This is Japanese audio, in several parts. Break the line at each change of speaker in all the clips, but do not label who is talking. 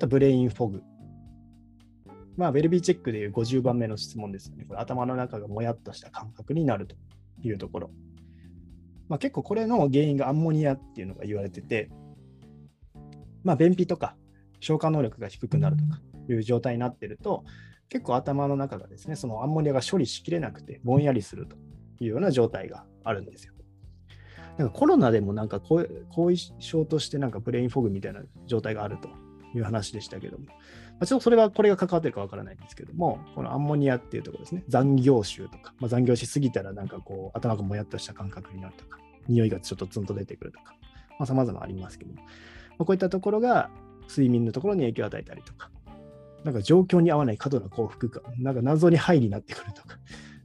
とブレインフォグ。まあ、ウェルビーチェックでいう50番目の質問ですよね。これ頭の中がもやっとした感覚になるというところ。まあ、結構これの原因がアンモニアっていうのが言われてて、まあ、便秘とか消化能力が低くなるとかいう状態になってると、結構頭の中がですね、そのアンモニアが処理しきれなくて、ぼんやりするというような状態があるんですよ。なんかコロナでもなんか後遺症としてなんかブレインフォグみたいな状態があるという話でしたけども、まあ、ちょっとそれはこれが関わってるかわからないんですけども、このアンモニアっていうところですね、残業臭とか、まあ、残業しすぎたらなんかこう頭がもやっとした感覚になるとか、匂いがちょっとツンと出てくるとか、まあ、様々ありますけども、まあ、こういったところが睡眠のところに影響を与えたりとか、なんか状況に合わない過度な幸福感、なんか謎にハイになってくるとか、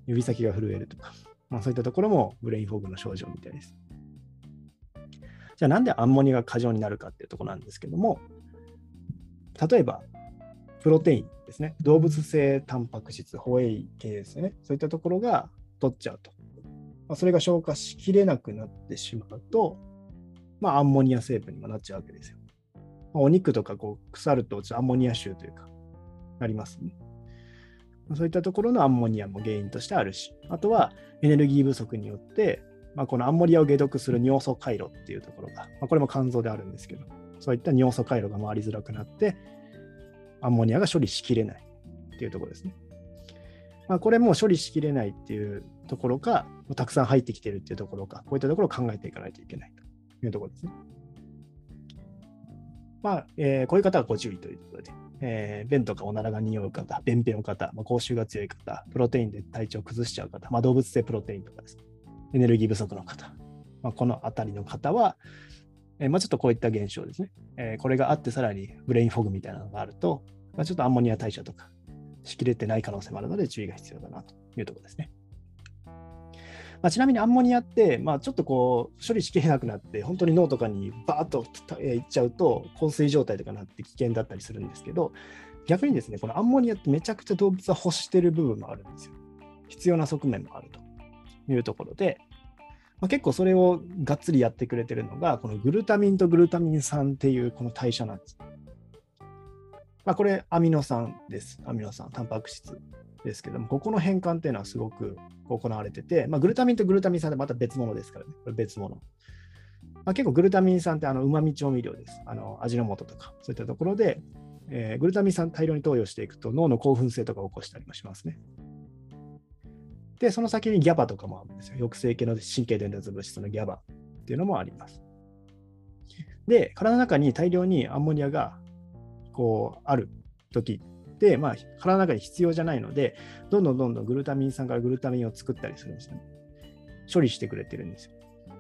指先が震えるとか、まあ、そういったところもブレインフォグの症状みたいです。じゃあなんでアンモニアが過剰になるかっていうところなんですけども、例えば、プロテインですね、動物性タンパク質、ホエイ系ですね、そういったところが取っちゃうと。まあ、それが消化しきれなくなってしまうと、まあ、アンモニア成分にもなっちゃうわけですよ。まあ、お肉とかこう腐るとアンモニア臭というか、なりますね。そういったところのアンモニアも原因としてあるし、あとはエネルギー不足によって、まあ、このアンモニアを解毒する尿素回路っていうところが、まあ、これも肝臓であるんですけど、そういった尿素回路が回りづらくなって、アンモニアが処理しきれないっていうところですね。まあ、これも処理しきれないっていうところか、たくさん入ってきてるっていうところか、こういったところを考えていかないといけないというところですね。まあ、えー、こういう方はご注意ということで、えー、便とかおならが匂う方、便秘の方、まあ、口臭が強い方、プロテインで体調を崩しちゃう方、まあ、動物性プロテインとかですね、エネルギー不足の方、まあ、このあたりの方は、え、まあ、ちょっとこういった現象ですね、え、これがあってさらにブレインフォグみたいなのがあると、まあ、ちょっとアンモニア代謝とかしきれてない可能性もあるので注意が必要だなというところですね。まあ、ちなみにアンモニアって、まあ、ちょっとこう処理しきれなくなって、本当に脳とかにバーッといっちゃうと、昏睡状態とかになって危険だったりするんですけど、逆にですね、このアンモニアってめちゃくちゃ動物は欲してる部分もあるんですよ。必要な側面もあるというところで、まあ、結構それをがっつりやってくれてるのが、このグルタミンとグルタミン酸っていうこの代謝なんです。まあ、これアミノ酸です。アミノ酸、タンパク質ですけども、ここの変換っていうのはすごく行われてて、まあ、グルタミンとグルタミン酸ってまた別物ですからね、これ別物。まあ、結構グルタミン酸ってうまみ調味料です。あの味の素とか、そういったところで、えー、グルタミン酸大量に投与していくと脳の興奮性とかを起こしたりもしますね。で、その先にギャバとかもあるんですよ。抑制系の神経伝達物質のギャバっていうのもあります。で、体の中に大量にアンモニアがこうある時って、まあ、体の中に必要じゃないので、どんどんどんどんグルタミン酸からグルタミンを作ったりするんですね。処理してくれてるんですよ。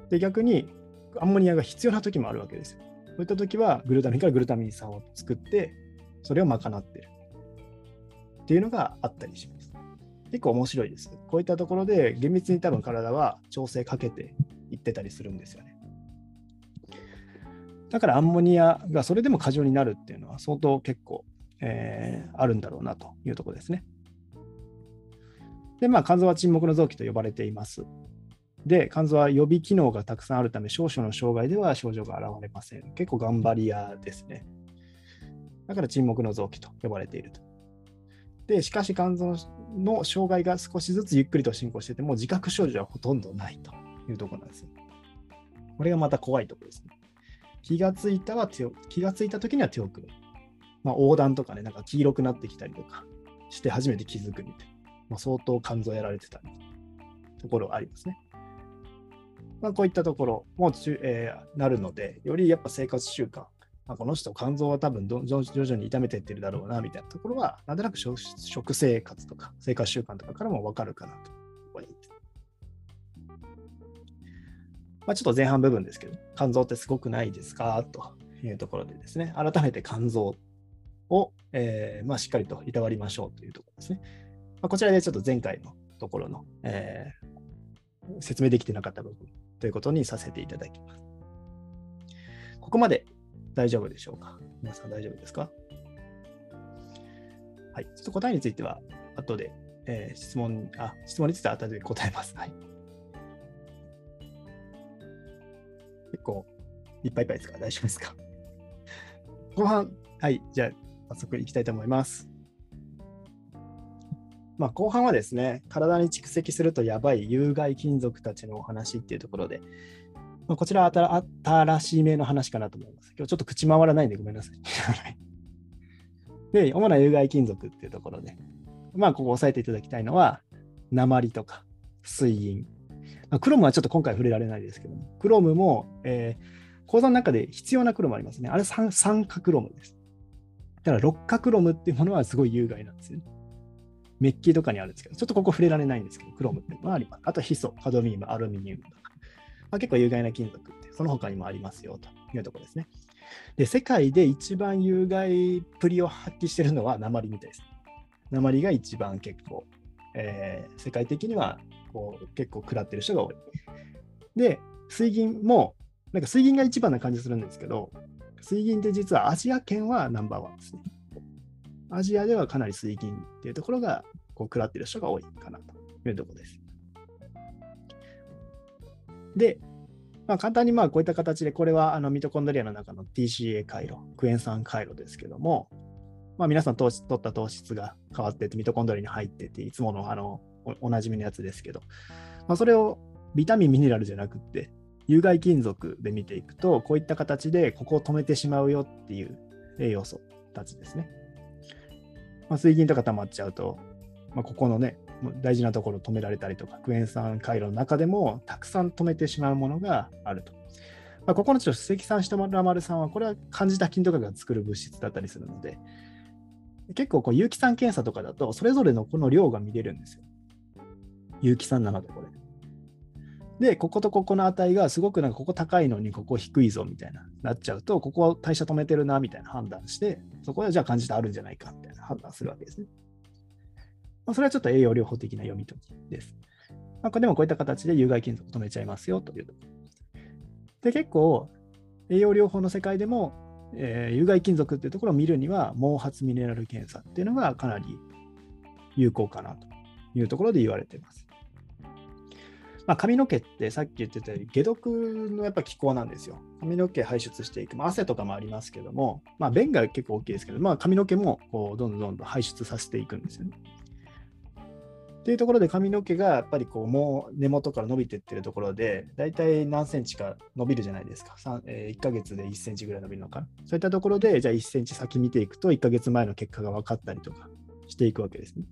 で、逆にアンモニアが必要な時もあるわけですよ。そういった時はグルタミンからグルタミン酸を作って、それを賄ってるっていうのがあったりします。結構面白いです。こういったところで厳密に多分体は調整かけていってたりするんですよね。だからアンモニアがそれでも過剰になるっていうのは相当結構えー、あるんだろうなというところですね。で、まあ、肝臓は沈黙の臓器と呼ばれています。で、肝臓は予備機能がたくさんあるため、少々の障害では症状が現れません。結構頑張り屋ですね。だから沈黙の臓器と呼ばれていると。で、しかし肝臓のの障害が少しずつゆっくりと進行してても、自覚症状はほとんどないというところなんですよ。これがまた怖いところですね。気がついたは手を、気がついた時には手を組む。まあ、横断とかね、なんか黄色くなってきたりとかして初めて気づくみたいな、まあ、相当肝臓やられてたみたいなところがありますね。まあ、こういったところも、えー、なるので、よりやっぱ生活習慣、あ、この人、肝臓は多分徐々に痛めていってるだろうなみたいなところは、なんとなく食生活とか生活習慣とかからも分かるかなと思います。まあ、ちょっと前半部分ですけど、肝臓ってすごくないですか？というところでですね、改めて肝臓を、えーまあ、しっかりといたわりましょうというところですね。まあ、こちらでちょっと前回のところの、えー、説明できてなかった部分ということにさせていただきます。ここまで大丈夫でしょうか？皆さん大丈夫ですか？はい。ちょっと答えについては後で、えー、質問、あ、質問については後で答えます。はい。結構いっぱいいっぱいですか？大丈夫ですか？後半、はい、じゃあ早速いきたいと思います。まあ、後半はですね、体に蓄積するとやばい有害金属たちのお話っていうところで、まあ、こちら新しい名の話かなと思います。今日ちょっと口回らないんでごめんなさ い。で、主な有害金属っていうところで、まあ、ここ押さえていただきたいのは、鉛とか水銀。まあ、クロムはちょっと今回触れられないですけども、クロムも、えー鉱山の中で必要なクロムありますね。あれ酸酸化クロムです。だから六化クロムっていうものはすごい有害なんですよね。メッキとかにあるんですけど、ちょっとここ触れられないんですけど、クロムっていうのはあります。あとヒ素、カドミウム、アルミニウムとか。まあ、結構有害な金属って、その他にもありますよというところですね。で、世界で一番有害プリを発揮しているのは鉛みたいです。鉛が一番結構、えー世界的にはこう結構食らってる人が多い。で、水銀も、なんか水銀が一番な感じするんですけど、水銀って実はアジア圏はナンバーワンですね。アジアではかなり水銀っていうところがこう食らってる人が多いかなというところです。で、まあ、簡単にまあこういった形で、これはあのミトコンドリアの中の TCA 回路、クエン酸回路ですけども、まあ、皆さん糖質取った糖質が変わってて、ミトコンドリアに入ってて、いつものあのおおなじみのやつですけど、まあ、それをビタミン、ミネラルじゃなくって、有害金属で見ていくと、こういった形でここを止めてしまうよっていう栄養素たちですね。まあ、水銀とか溜まっちゃうと、まあ、ここのね、大事なところ止められたりとか、クエン酸回路の中でもたくさん止めてしまうものがあると。まあ、ここのちょっと積酸したラマル酸は、これは感じた菌とかが作る物質だったりするので、結構こう有機酸検査とかだと、それぞれのこの量が見れるんですよ。有機酸なので、これ。で、こことここの値がすごくなんかここ高いのにここ低いぞみたいななっちゃうと、ここは代謝止めてるなみたいな判断して、そこでじゃあ感じてあるんじゃないかみたいな判断するわけですね。まあ、それはちょっと栄養療法的な読み解きです。まあ、これでもこういった形で有害金属止めちゃいますよというところ。で、結構栄養療法の世界でも、えー有害金属っていうところを見るには、毛髪ミネラル検査っていうのがかなり有効かなというところで言われています。まあ、髪の毛ってさっき言ってたように解毒のやっぱ気候なんですよ。髪の毛排出していく。まあ、汗とかもありますけども、まあ、便が結構大きいですけど、まあ、髪の毛もこうどんどんどんどん排出させていくんですよね。っていうところで髪の毛がやっぱりこうもう根元から伸びてってるところで、だいたい何センチか伸びるじゃないですか。さんえー1ヶ月で1センチぐらい伸びるのかな。そういったところで、じゃあ1センチ先見ていくと、1ヶ月前の結果が分かったりとかしていくわけですね。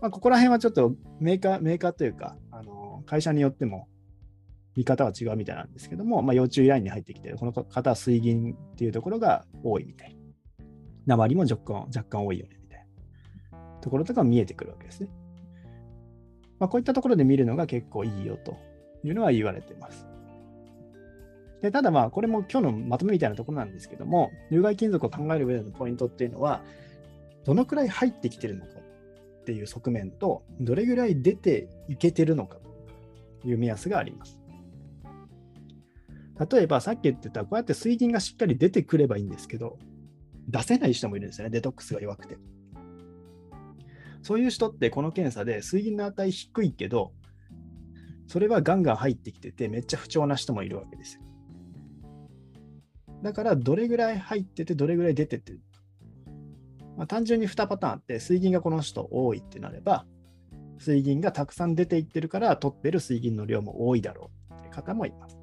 まあ、ここら辺はちょっとメーカー、メーカーというか、あの会社によっても見方は違うみたいなんですけども、まあ、要注意ラインに入ってきて、この方は水銀っていうところが多いみたい。鉛も若干若干多いよねところとか見えてくるわけですね。まあ、こういったところで見るのが結構いいよというのは言われています。でただまあ、これも今日のまとめみたいなところなんですけども、有害金属を考える上でのポイントっていうのは、どのくらい入ってきてるのかっていう側面と、どれぐらい出ていけてるのかという目安があります。例えば、さっき言ってた、こうやって水銀がしっかり出てくればいいんですけど、出せない人もいるんですよね、デトックスが弱くて。そういう人ってこの検査で水銀の値低いけど、それはガンガン入ってきてて、めっちゃ不調な人もいるわけですよ。だから、どれぐらい入ってて、どれぐらい出ててまあ、単純に2パターンあって、水銀がこの人多いってなれば、水銀がたくさん出ていってるから、取ってる水銀の量も多いだろうって方もいます。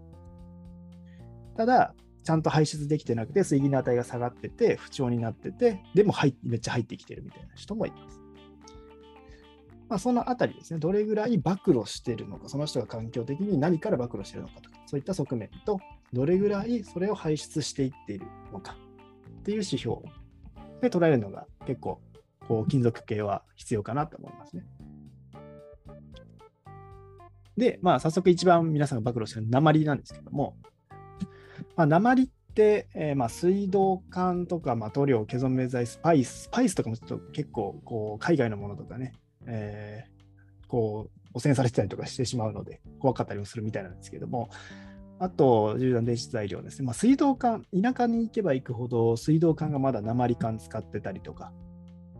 ただ、ちゃんと排出できてなくて、水銀の値が下がってて、不調になってて、でも入めっちゃ入ってきてるみたいな人もいます。まあ、そのあたりですね、どれぐらい暴露しているのか、その人が環境的に何から暴露しているのかとか、そういった側面と、どれぐらいそれを排出していっているのかっていう指標で捉えるのが結構こう金属系は必要かなと思いますね。で、まあ、早速一番皆さんが暴露してる鉛なんですけども、まあ、鉛って、えーまあ、水道管とか、まあ、塗料、ケゾメ剤、スパイス、スパイスとかもちょっと結構こう海外のものとかね、えーこう汚染されてたりとかしてしまうので怖かったりもするみたいなんですけども、あと、重段電子材料ですね。まあ、水道管、田舎に行けば行くほど、水道管がまだ鉛管使ってたりとか、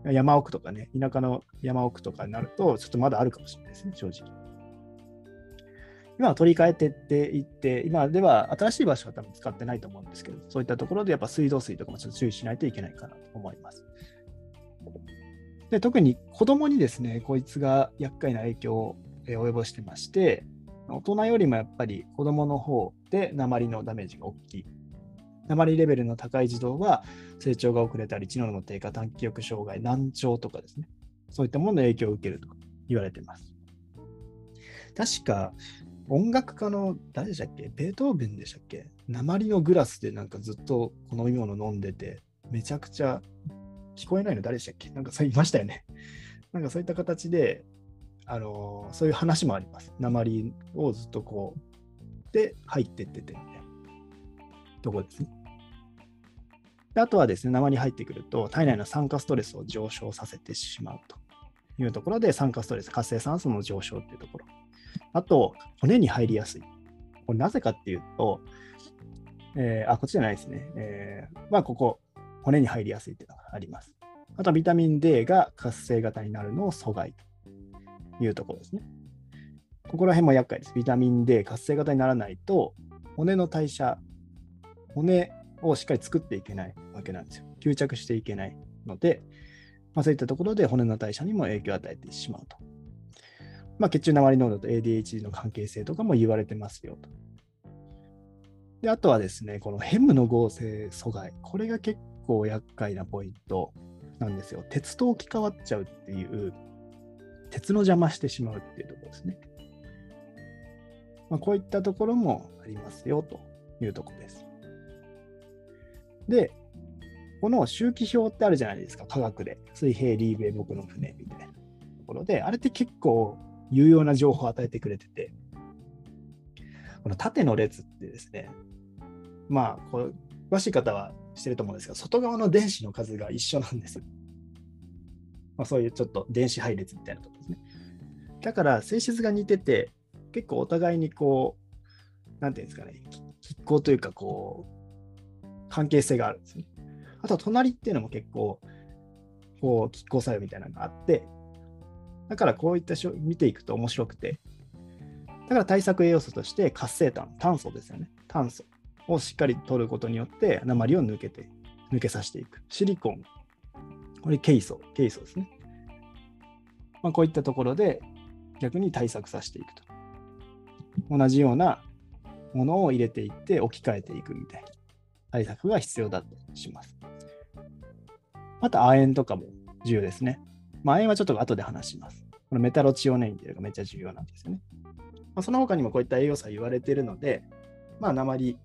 山奥とかね、田舎の山奥とかになると、ちょっとまだあるかもしれないですね、正直。今は取り替えてっていって、今では新しい場所は多分使ってないと思うんですけど、そういったところでやっぱ水道水とかもちょっと注意しないといけないかなと思います。で特に子供にですね、こいつが厄介な影響を及ぼしてまして、大人よりもやっぱり子供の方で鉛のダメージが大きい。鉛レベルの高い児童は成長が遅れたり、知能の低下、短期記憶障害、難聴とかですね、そういったものの影響を受けると言われています。確か音楽家の誰でしたっけ？ベートーベンでしたっけ？鉛のグラスでなんかずっと飲み物飲んでて、めちゃくちゃ聞こえないの誰でしたっけ？なんかそういましたよね。なんかそういった形で、あの、そういう話もあります。鉛をずっとこう、で入ってってて、とこですね。であとはですね、鉛入ってくると、体内の酸化ストレスを上昇させてしまうというところで、酸化ストレス、活性酸素の上昇っていうところ。あと、骨に入りやすい。これなぜかっていうと、えー、あ、こっちじゃないですね。えー、まあ、ここ、骨に入りやすいっていうのがあります。あとはビタミン D が活性型になるのを阻害というところですね。ここら辺も厄介です。ビタミン D 活性型にならないと、骨の代謝、骨をしっかり作っていけないわけなんですよ。吸着していけないので、まあ、そういったところで骨の代謝にも影響を与えてしまうと。まあ、血中鉛濃度と ADHD の関係性とかも言われてますよと。であとはですね、このヘムの合成阻害、これが結構厄介なポイントなんですよ。鉄と置き換わっちゃうっていう、鉄の邪魔してしまうっていうところですね。まあ、こういったところもありますよというところです。で、この周期表ってあるじゃないですか、科学で。水平、リーベ、僕の船みたいなところで、あれって結構有用な情報を与えてくれてて、この縦の列ってですね、まあ、こう詳しい方はしてると思うんですが、外側の電子の数が一緒なんです。まあ、そういうちょっと電子配列みたいなところですね。だから性質が似てて、結構お互いにこう、なんていうんですかね、拮抗というか、こう、関係性があるんですね。あと隣っていうのも結構、こう、拮抗作用みたいなのがあって、だからこういった書見ていくと面白くて、だから対策栄養素として活性炭、炭素ですよね。炭素をしっかり取ることによって鉛を抜けて、抜けさせていく。シリコン、これケイ素、ケイ素ですね。まあ、こういったところで逆に対策させていくと。同じようなものを入れていって置き換えていくみたいな対策が必要だとします。また亜鉛とかも重要ですね。まあ、亜鉛はちょっと後で話します。このメタロチオネインっていうのがめっちゃ重要なんですよね。まあ、その他にもこういった栄養素は言われているので、まあ、鉛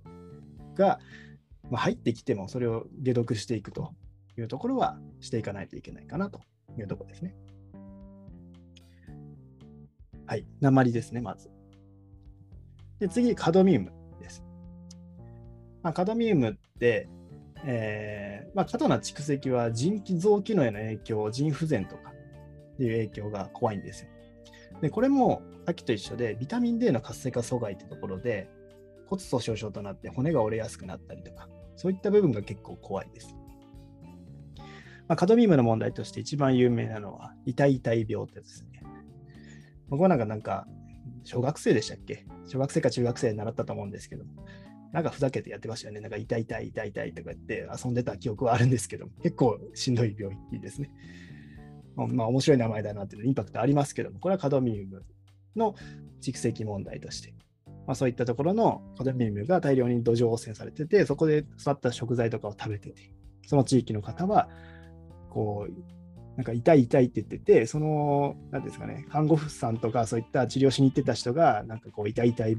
が入ってきてもそれを解毒していくというところはしていかないといけないかなというところですね。はい、鉛ですね、まず。で次、カドミウムです。まあ、カドミウムって、えーまあ、過度な蓄積は腎気臓機能への影響、腎不全とかっていう影響が怖いんですよ。で、これもさっきと一緒で、ビタミン D の活性化阻害ってところで、骨粗鬆症となって骨が折れやすくなったりとか、そういった部分が結構怖いです。まあ、カドミウムの問題として一番有名なのは、痛い痛い病ってですね。僕はなんか、なんか、小学生でしたっけ？小学生か中学生で習ったと思うんですけど、なんかふざけてやってましたよね。なんか痛い痛い痛い痛いとか言って遊んでた記憶はあるんですけど、結構しんどい病気ですね。まあ面白い名前だなっていうインパクトありますけども、これはカドミウムの蓄積問題としてまあ、そういったところのカドミウムが大量に土壌汚染されてて、そこで育った食材とかを食べてて、その地域の方は、こう、なんか痛い痛いって言ってて、その、なんですかね、看護婦さんとかそういった治療しに行ってた人が、なんかこう、痛い痛い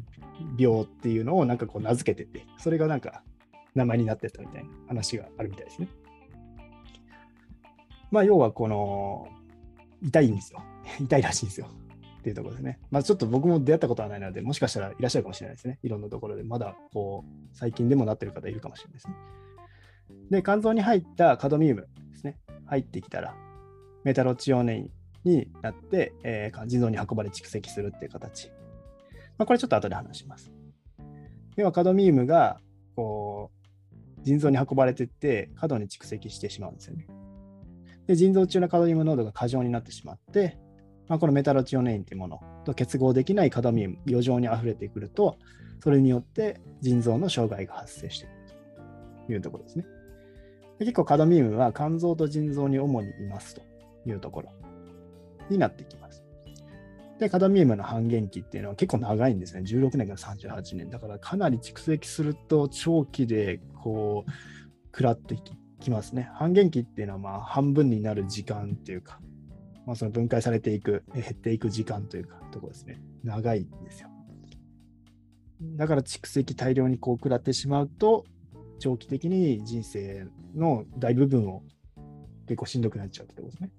病っていうのをなんかこう名付けてて、それがなんか名前になってたみたいな話があるみたいですね。まあ、要はこの、痛いんですよ。痛いらしいんですよ。っていうところですね。まあ、ちょっと僕も出会ったことはないので、もしかしたらいらっしゃるかもしれないですね。いろんなところで、まだこう最近でもなってる方いるかもしれないですね。で、肝臓に入ったカドミウムですね。入ってきたら、メタロチオネインになって、えー、腎臓に運ばれ蓄積するっていう形。まあ、これちょっと後で話します。要はカドミウムがこう腎臓に運ばれていって過度に蓄積してしまうんですよね。で腎臓中のカドミウム濃度が過剰になってしまってまあ、このメタロチオネインというものと結合できないカドミウム、余剰に溢れてくると、それによって腎臓の障害が発生してくるというところですね。で結構カドミウムは肝臓と腎臓に主にいますというところになってきます。で、カドミウムの半減期っていうのは結構長いんですね。16年から38年。だからかなり蓄積すると長期でこう、食らってきますね。半減期っていうのはまあ半分になる時間っていうか、まあ、その分解されていく、減っていく時間というか、ところですね。長いんですよ。だから蓄積大量にこう食らってしまうと、長期的に人生の大部分を結構しんどくなっちゃうってことですね。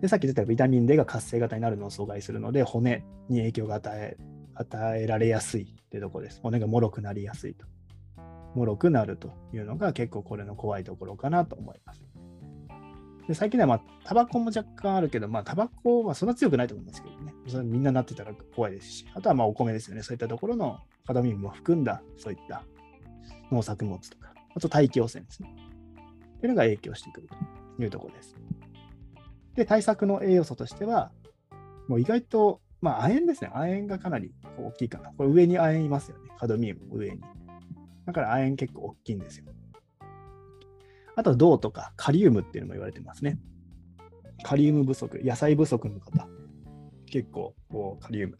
で、さっき言ったビタミン D が活性型になるのを阻害するので、骨に影響が与え与えられやすいってところです。骨が脆くなりやすいと。脆くなるというのが結構これの怖いところかなと思います。で最近では、まあ、タバコも若干あるけど、まあ、タバコはそんな強くないと思いますけどね。それみんななってたら怖いですし、あとはまあお米ですよね。そういったところのカドミウムも含んだ、そういった農作物とか、あと大気汚染ですね。というのが影響してくるというところです。で、対策の栄養素としては、もう意外と、まあ、亜鉛ですね。亜鉛がかなり大きいかな。これ上に亜鉛いますよね。カドミウム上に。だから亜鉛結構大きいんですよ。あとは、銅とかカリウムっていうのも言われてますね。カリウム不足、野菜不足の方、結構こうカリウム、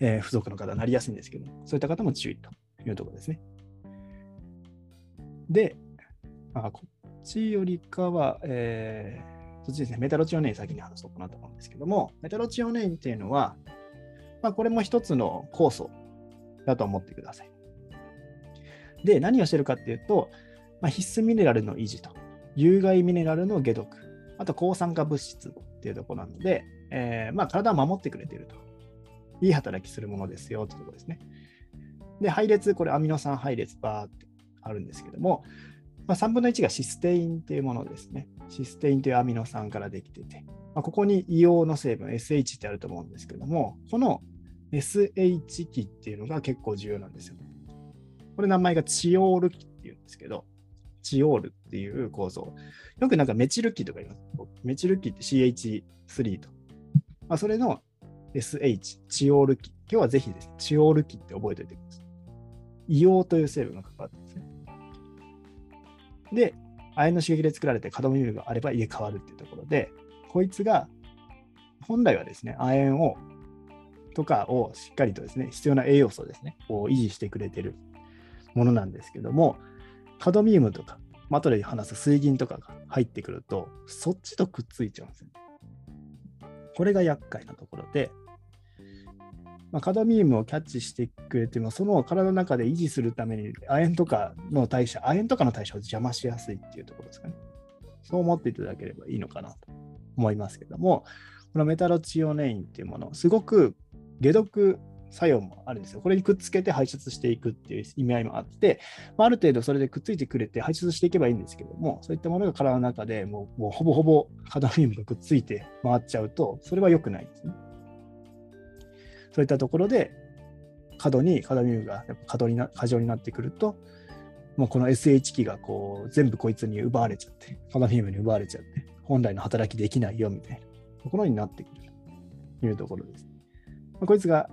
えー、不足の方になりやすいんですけど、そういった方も注意というところですね。で、あこっちよりかは、えーそっちですね、メタロチオネイン先に話そうかなと思うんですけども、メタロチオネインっていうのは、まあ、これも一つの酵素だと思ってください。で、何をしてるかっていうと、まあ、必須ミネラルの維持と、有害ミネラルの解毒、あと抗酸化物質っていうところなので、えー、まあ、体を守ってくれていると。いい働きするものですよってところですね。で、配列、これアミノ酸配列バーってあるんですけども、まあ、3分の1がシステインっていうものですね。システインというアミノ酸からできてて、まあ、ここに硫黄の成分 SH ってあると思うんですけども、この SH 基っていうのが結構重要なんですよ。これ名前がチオール基っていうんですけど、チオールっていう構造。よくなんかメチル基とか言います。メチル基って CH3 と。まあ、それの SH、チオール基。今日はぜひです、チオール基って覚えておいてください。硫黄という成分が関わってますね。で、亜鉛の刺激で作られてカドミウムがあれば入れ替わるっていうところで、こいつが本来はですね、亜鉛をとかをしっかりとですね、必要な栄養素ですね、を維持してくれてるものなんですけども、カドミウムとか、後で話す水銀とかが入ってくると、そっちとくっついちゃうんですよね。これが厄介なところで、まあ、カドミウムをキャッチしてくれても、その体の中で維持するために、亜鉛とかの代謝、亜鉛とかの代謝を邪魔しやすいっていうところですかね。そう思っていただければいいのかなと思いますけども、このメタロチオネインっていうもの、すごく解毒作用もあるんですよ。これにくっつけて排出していくっていう意味合いもあって、まあ、ある程度それでくっついてくれて排出していけばいいんですけども、そういったものが体の中でもうもうほぼほぼカドミウムがくっついて回っちゃうと、それは良くないですね。そういったところで、過度にカドミウムが過度にな過剰になってくると、もうこの SH 機がこう全部こいつに奪われちゃって、カドミウムに奪われちゃって、本来の働きできないよみたいなところになってくるというところです。ま、こいつが、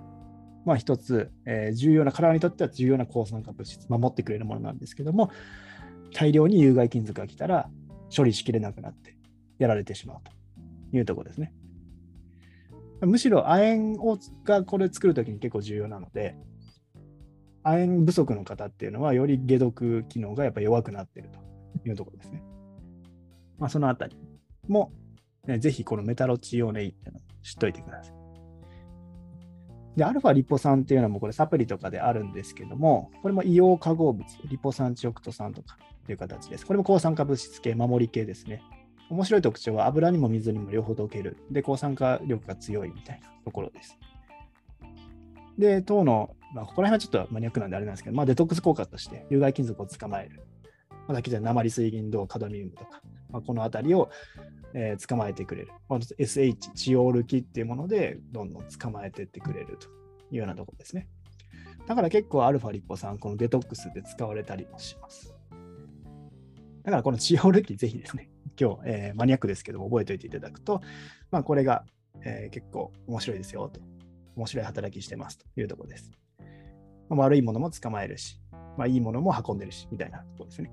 まあ一つ、えー、重要な、体にとっては重要な抗酸化物質、守ってくれるものなんですけども、大量に有害金属が来たら処理しきれなくなってやられてしまうというところですね。むしろ亜鉛をがこれ作るときに結構重要なので、亜鉛不足の方っていうのは、より解毒機能がやっぱ弱くなってるというところですね。まあ、そのあたりも、ね、ぜひこのメタロチオネイっていうのを知っといてください。で、アルファリポ酸っていうのもこれサプリとかであるんですけども、これも硫黄化合物、リポ酸チオクト酸とかっていう形です。これも抗酸化物質系、守り系ですね。面白い特徴は油にも水にも両方溶ける。で、抗酸化力が強いみたいなところです。で、糖の、まあ、ここら辺はちょっとマニアックなんであれなんですけど、まあ、デトックス効果として有害金属を捕まえる。まあ、だけじゃ鉛水銀銅、カドミウムとか、まあ、このあたりを、えー、捕まえてくれる。SH、チオール基っていうもので、どんどん捕まえてってくれるというようなところですね。だから結構アルファリポ酸、このデトックスで使われたりもします。だからこのチオールキぜひですね、今日、えーマニアックですけども覚えておいていただくと、まあ、これが、えー結構面白いですよと、面白い働きしてますというところです。まあ悪いものも捕まえるし、まあ、いいものも運んでるし、みたいなところですね。